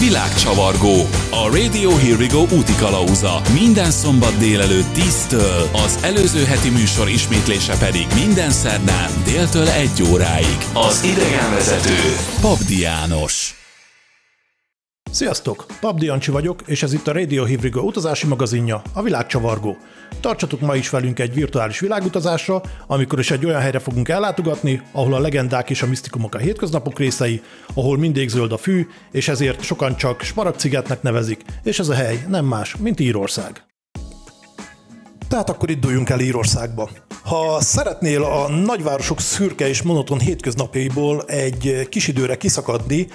Világcsavargó. A Radio Here We Go úti kalauza. Minden szombat délelőtt 10-től, az előző heti műsor ismétlése pedig minden szerdán déltől 1 óráig. Az idegenvezető Pabdi János. Sziasztok! Pabdi Jancsi vagyok, és ez itt a Radio Here We Go utazási magazinja, a Világcsavargó. Tartsatok ma is velünk egy virtuális világutazásra, amikor is egy olyan helyre fogunk ellátogatni, ahol a legendák és a misztikumok a hétköznapok részei, ahol mindig zöld a fű, és ezért sokan csak smaragcigetnek nevezik, és ez a hely nem más, mint Írország. Tehát akkor itt duljunk el Írországba. Ha szeretnél a nagyvárosok szürke és monoton hétköznapjaiból egy kis időre kiszakadni,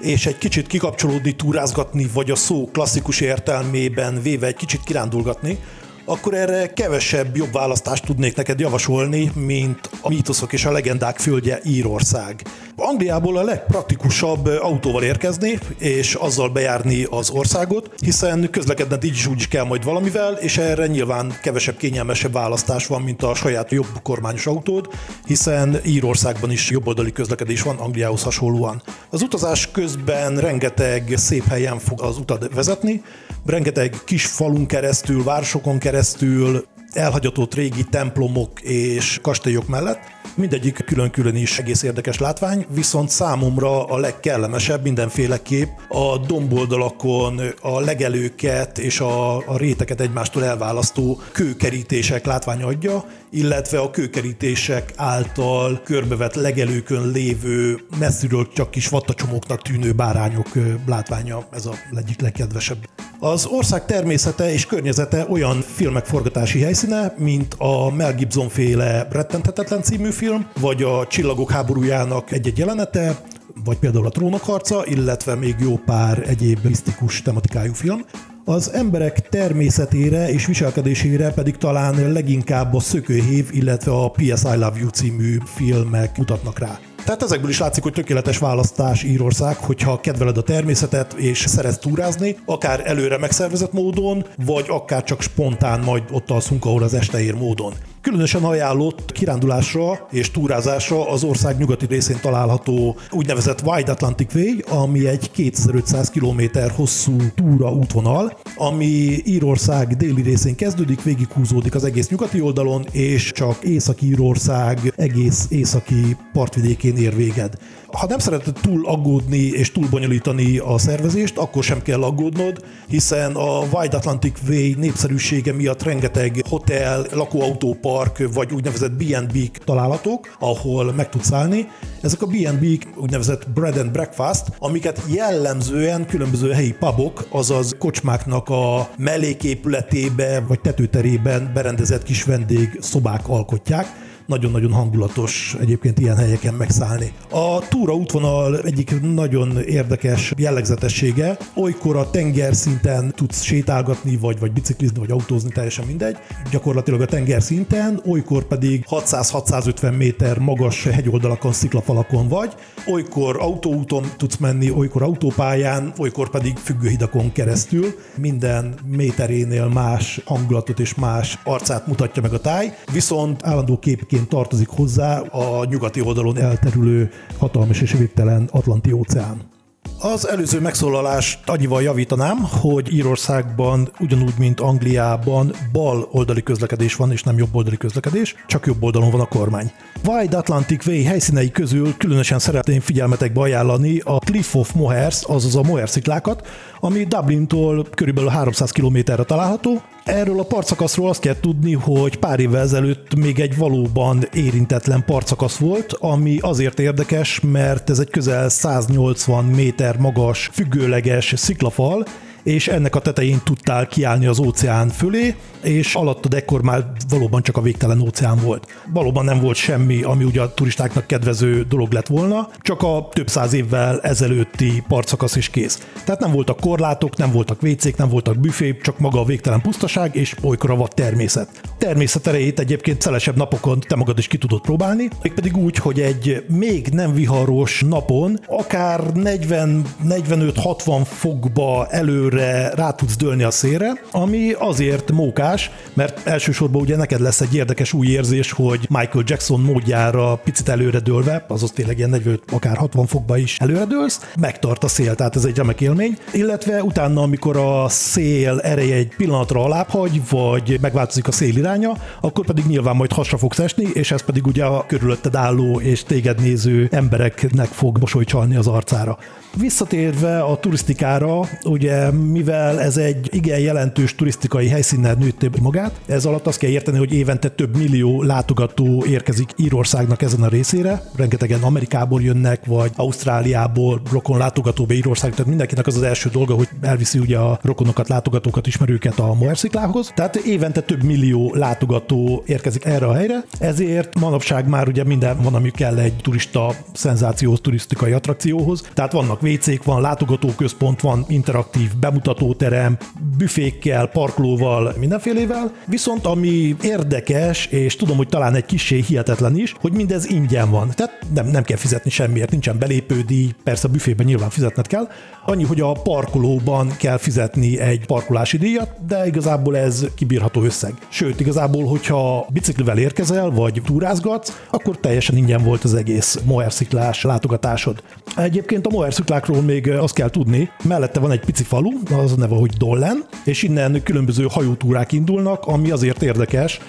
és egy kicsit kikapcsolódni, túrázgatni, vagy a szó klasszikus értelmében véve egy kicsit kirándulgatni, akkor erre kevesebb jobb választást tudnék neked javasolni, mint a mítoszok és a legendák földje Írország. Angliából a legpraktikusabb autóval érkezni, és azzal bejárni az országot, hiszen közlekedned így is úgy is kell majd valamivel, és erre nyilván kevesebb, kényelmesebb választás van, mint a saját jobb kormányos autód, hiszen Írországban is jobboldali közlekedés van Angliához hasonlóan. Az utazás közben rengeteg szép helyen fog az utat vezetni, rengeteg kis falun keresztül, városokon keresztül, elhagyatott régi templomok és kastélyok mellett. Mindegyik külön-külön is egész érdekes látvány, viszont számomra a legkellemesebb mindenféleképp a domboldalakon a legelőket és a, a réteket egymástól elválasztó kőkerítések látványa adja, illetve a kőkerítések által körbevett legelőkön lévő messziről csak kis vattacsomóknak tűnő bárányok látványa, ez a egyik legkedvesebb. Az ország természete és környezete olyan filmek forgatási helyszíne, mint a Mel Gibson féle Rettenthetetlen című film, vagy a Csillagok háborújának egy-egy jelenete, vagy például a Trónok harca, illetve még jó pár egyéb misztikus tematikájú film. Az emberek természetére és viselkedésére pedig talán leginkább a Szökőhév, illetve a P.S. I Love You című filmek mutatnak rá. Tehát ezekből is látszik, hogy tökéletes választás Írország, hogyha kedveled a természetet és szeretsz túrázni, akár előre megszervezett módon, vagy akár csak spontán majd ott alszunk, ahol az este ér módon. Különösen ajánlott kirándulásra és túrázásra az ország nyugati részén található úgynevezett Wide Atlantic Way, ami egy 2500 km hosszú túra útvonal, ami Írország déli részén kezdődik, végighúzódik az egész nyugati oldalon, és csak Észak-Írország egész északi partvidékén ér véged. Ha nem szereted túl aggódni és túl bonyolítani a szervezést, akkor sem kell aggódnod, hiszen a Wide Atlantic Way népszerűsége miatt rengeteg hotel, lakóautópark vagy úgynevezett B&B-k találhatók, ahol meg tudsz állni. Ezek a B&B-k úgynevezett bread and breakfast, amiket jellemzően különböző helyi pubok, azaz kocsmáknak a melléképületébe vagy tetőterében berendezett kis vendég szobák alkotják nagyon-nagyon hangulatos egyébként ilyen helyeken megszállni. A túra útvonal egyik nagyon érdekes jellegzetessége, olykor a tengerszinten tudsz sétálgatni, vagy, vagy biciklizni, vagy autózni, teljesen mindegy. Gyakorlatilag a tengerszinten, olykor pedig 600-650 méter magas hegyoldalakon, sziklafalakon vagy, olykor autóúton tudsz menni, olykor autópályán, olykor pedig függőhidakon keresztül. Minden méterénél más hangulatot és más arcát mutatja meg a táj, viszont állandó képként részként tartozik hozzá a nyugati oldalon elterülő hatalmas és végtelen Atlanti óceán. Az előző megszólalást annyival javítanám, hogy Írországban ugyanúgy, mint Angliában bal oldali közlekedés van, és nem jobb oldali közlekedés, csak jobb oldalon van a kormány. Wide Atlantic Way helyszínei közül különösen szeretném figyelmetekbe ajánlani a Cliff of Mohers, azaz a Moher sziklákat, ami Dublintól körülbelül 300 kilométerre található, Erről a partszakaszról azt kell tudni, hogy pár évvel ezelőtt még egy valóban érintetlen partszakasz volt, ami azért érdekes, mert ez egy közel 180 méter magas, függőleges sziklafal, és ennek a tetején tudtál kiállni az óceán fölé, és alattad ekkor már valóban csak a végtelen óceán volt. Valóban nem volt semmi, ami ugye a turistáknak kedvező dolog lett volna, csak a több száz évvel ezelőtti partszakasz is kész. Tehát nem voltak korlátok, nem voltak vécék, nem voltak büfé, csak maga a végtelen pusztaság és olykor a vad természet. Természet erejét egyébként szelesebb napokon te magad is ki tudod próbálni, pedig úgy, hogy egy még nem viharos napon akár 40-45-60 fokba előre rá tudsz dőlni a szélre, ami azért mókás, mert elsősorban ugye neked lesz egy érdekes új érzés, hogy Michael Jackson módjára picit előre dőlve, azaz tényleg ilyen 45, akár 60 fokba is előre dőlsz, megtart a szél, tehát ez egy remek élmény, illetve utána, amikor a szél ereje egy pillanatra alábbhagy, vagy megváltozik a szél iránya, akkor pedig nyilván majd hasra fogsz esni, és ez pedig ugye a körülötted álló és téged néző embereknek fog mosolycsalni az arcára. Visszatérve a turisztikára, ugye mivel ez egy igen jelentős turisztikai helyszínnel nőtte magát, ez alatt azt kell érteni, hogy évente több millió látogató érkezik Írországnak ezen a részére, rengetegen Amerikából jönnek, vagy Ausztráliából rokon látogatóba Írország, tehát mindenkinek az az első dolga, hogy elviszi ugye a rokonokat, látogatókat, ismerőket a Moersziklához. Tehát évente több millió látogató érkezik erre a helyre, ezért manapság már ugye minden van, ami kell egy turista szenzációhoz, turisztikai attrakcióhoz. Tehát vannak WC-k, van látogatóközpont, van interaktív bemutatóterem, büfékkel, parkolóval, mindenfélével. Viszont ami érdekes, és tudom, hogy talán egy kicsi hihetetlen is, hogy mindez ingyen van. Tehát nem, nem kell fizetni semmiért, nincsen belépődíj, persze a büfében nyilván fizetned kell. Annyi, hogy a parkolóban kell fizetni egy parkolási díjat, de igazából ez kibírható összeg. Sőt, igazából, hogyha biciklivel érkezel, vagy túrázgatsz, akkor teljesen ingyen volt az egész Moersziklás látogatásod. Egyébként a Moersziklákról még azt kell tudni, mellette van egy pici falu, az a neve, hogy Dollen, és innen különböző hajótúrák indulnak, ami azért érdekes,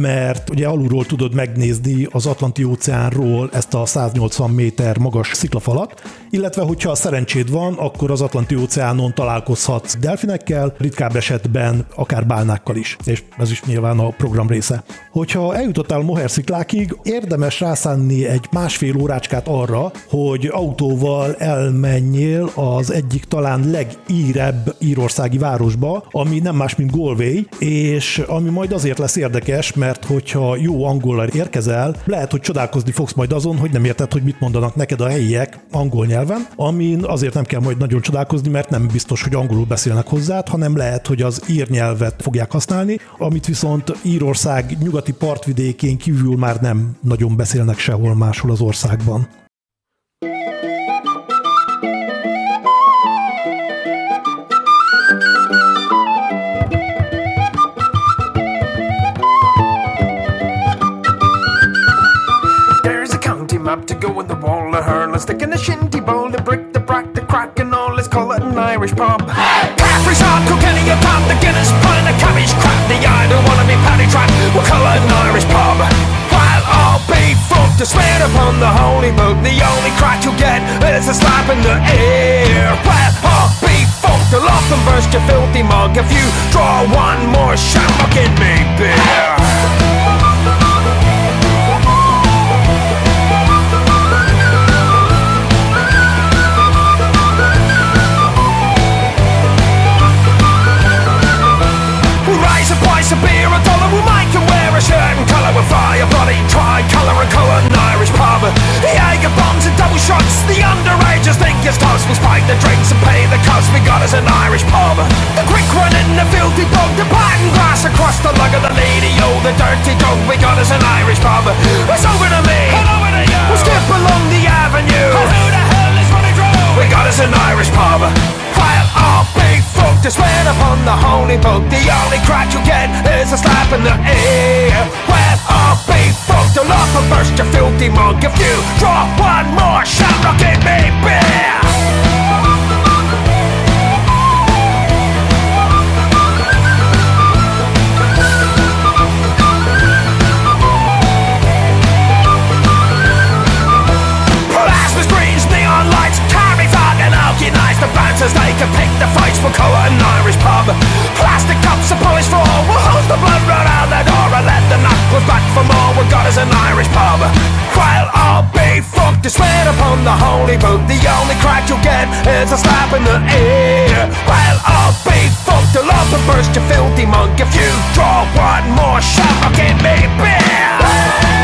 mert ugye alulról tudod megnézni az Atlanti óceánról ezt a 180 méter magas sziklafalat, illetve hogyha a szerencséd van, akkor az Atlanti óceánon találkozhatsz delfinekkel, ritkább esetben akár bálnákkal is, és ez is nyilván a program része. Hogyha eljutottál Moher sziklákig, érdemes rászánni egy másfél órácskát arra, hogy autóval elmenjél az egyik talán legírebb írországi városba, ami nem más, mint Galway, és ami majd azért lesz érdekes, mert hogyha jó angollal érkezel, lehet, hogy csodálkozni fogsz majd azon, hogy nem érted, hogy mit mondanak neked a helyiek angol nyelven, amin azért nem kell majd nagyon csodálkozni, mert nem biztos, hogy angolul beszélnek hozzád, hanem lehet, hogy az ír nyelvet fogják használni, amit viszont Írország nyugati partvidékén kívül már nem nagyon beszélnek sehol máshol az országban. Up to go in the wall of her. Let's stick in the shinty bowl, the brick, the brack, the crack, and all. Let's call it an Irish pub. Caffrey's hard, Kilkenny, a pound, the Guinness, pint, the cabbage crap. The I don't wanna be paddy trap. We'll call it an Irish pub. While I'll be fucked to swear upon the holy book, the only crack you'll get is a slap in the ear. Well, I'll be fucked, I'll often burst your filthy mug if you draw one more shot. Fucking me beer. Bloody tri-colour and colour an Irish pub. The Jaeger bombs and double shots, the underagers think it's toast. We spike the drinks and pay the cost, we got us an Irish pub. The quick one in the filthy bog, the pattern grass across the lug of the lady, oh the dirty dog, we got us an Irish pub. It's over to me, and over to you. We'll skip along the avenue. And who the hell is running through? We got us an Irish pub. While I'll be fucked, I swear upon the holy book, the only crack you get pick the fights. We'll call it an Irish pub. Plastic cups, a polished floor. We'll hose the blood right out the door and let the knuckles back for more. We've got us as an Irish pub. While I'll be fucked to swear upon the holy book, the only crack you'll get is a slap in the ear. While I'll be fucked to love and burst, you filthy monk. If you draw one more shot, I'll give me beer.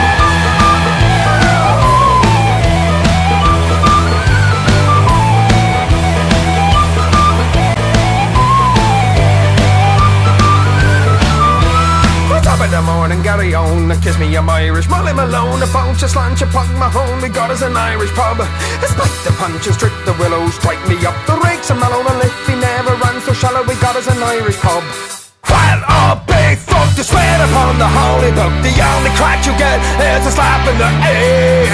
Kiss me, I'm Irish. Molly Malone, a bunch of slant, you punk my home. We got us an Irish pub. Despite the punches, trick the willows, strike me up. The rakes are mellow, the liffy never runs so shallow. We got us an Irish pub. While all big folk to swear upon the holy book, the only crack you get is a slap in the ear.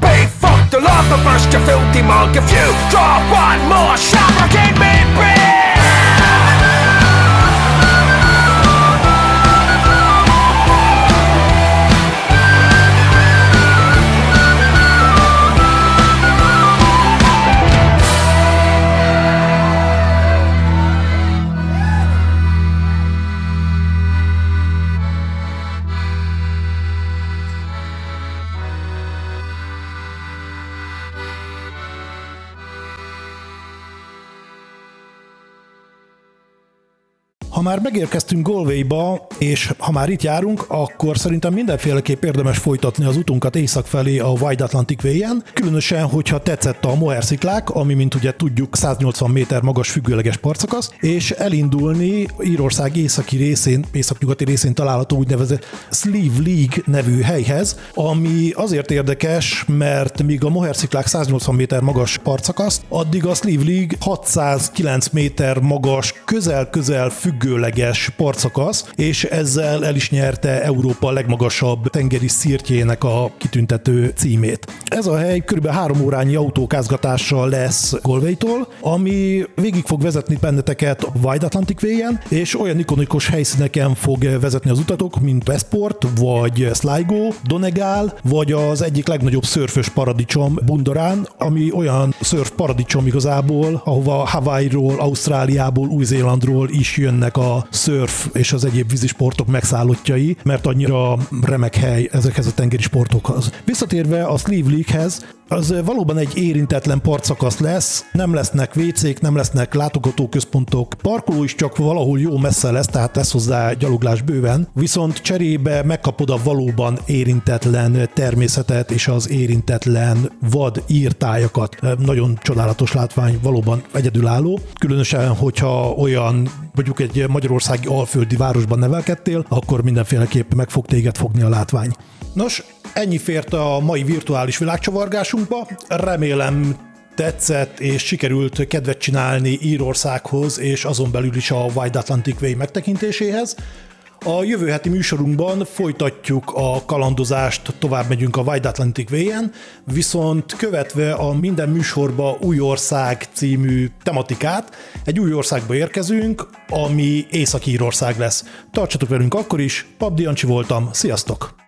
Big folk to love the burst, you filthy mug. If you draw one more shot, or give me beer. Ha már megérkeztünk Galwayba, és ha már itt járunk, akkor szerintem mindenféleképp érdemes folytatni az utunkat észak felé a Wide Atlantic Way-en, különösen, hogyha tetszett a Moher sziklák, ami, mint ugye tudjuk, 180 méter magas függőleges partszakasz, és elindulni Írország északi részén, északnyugati részén található úgynevezett Sleeve League nevű helyhez, ami azért érdekes, mert míg a Moher sziklák 180 méter magas partszakasz, addig a Sleeve League 609 méter magas, közel-közel függőleges partszakasz, és ezzel el is nyerte Európa legmagasabb tengeri szirtjének a kitüntető címét. Ez a hely kb. három órányi autókázgatással lesz Galway-tól, ami végig fog vezetni benneteket a Wide Atlantic Way-en, és olyan ikonikus helyszíneken fog vezetni az utatok, mint Westport, vagy Sligo, Donegal, vagy az egyik legnagyobb szörfös paradicsom Bundorán, ami olyan szörf paradicsom igazából, ahova Hawaii-ról, Ausztráliából, Új-Zélandról is jönnek a szörf és az egyéb vízisportok megszállottjai, mert annyira remek hely ezekhez a tengeri sportokhoz. Visszatérve a Sleeve League-hez, az valóban egy érintetlen partszakasz lesz, nem lesznek WC-k, nem lesznek látogatóközpontok, parkoló is csak valahol jó messze lesz, tehát lesz hozzá gyaloglás bőven, viszont cserébe megkapod a valóban érintetlen természetet és az érintetlen vad írtájakat. Nagyon csodálatos látvány, valóban egyedülálló, különösen, hogyha olyan mondjuk egy magyarországi alföldi városban nevelkedtél, akkor mindenféleképp meg fog téged fogni a látvány. Nos, ennyi fért a mai virtuális világcsavargásunkba. Remélem tetszett és sikerült kedvet csinálni Írországhoz és azon belül is a Wide Atlantic Way megtekintéséhez. A jövő heti műsorunkban folytatjuk a kalandozást, tovább megyünk a Wide Atlantic Way-en, viszont követve a minden műsorba új ország című tematikát, egy új országba érkezünk, ami Észak-Írország lesz. Tartsatok velünk akkor is, Pabdi Jancsi voltam, sziasztok!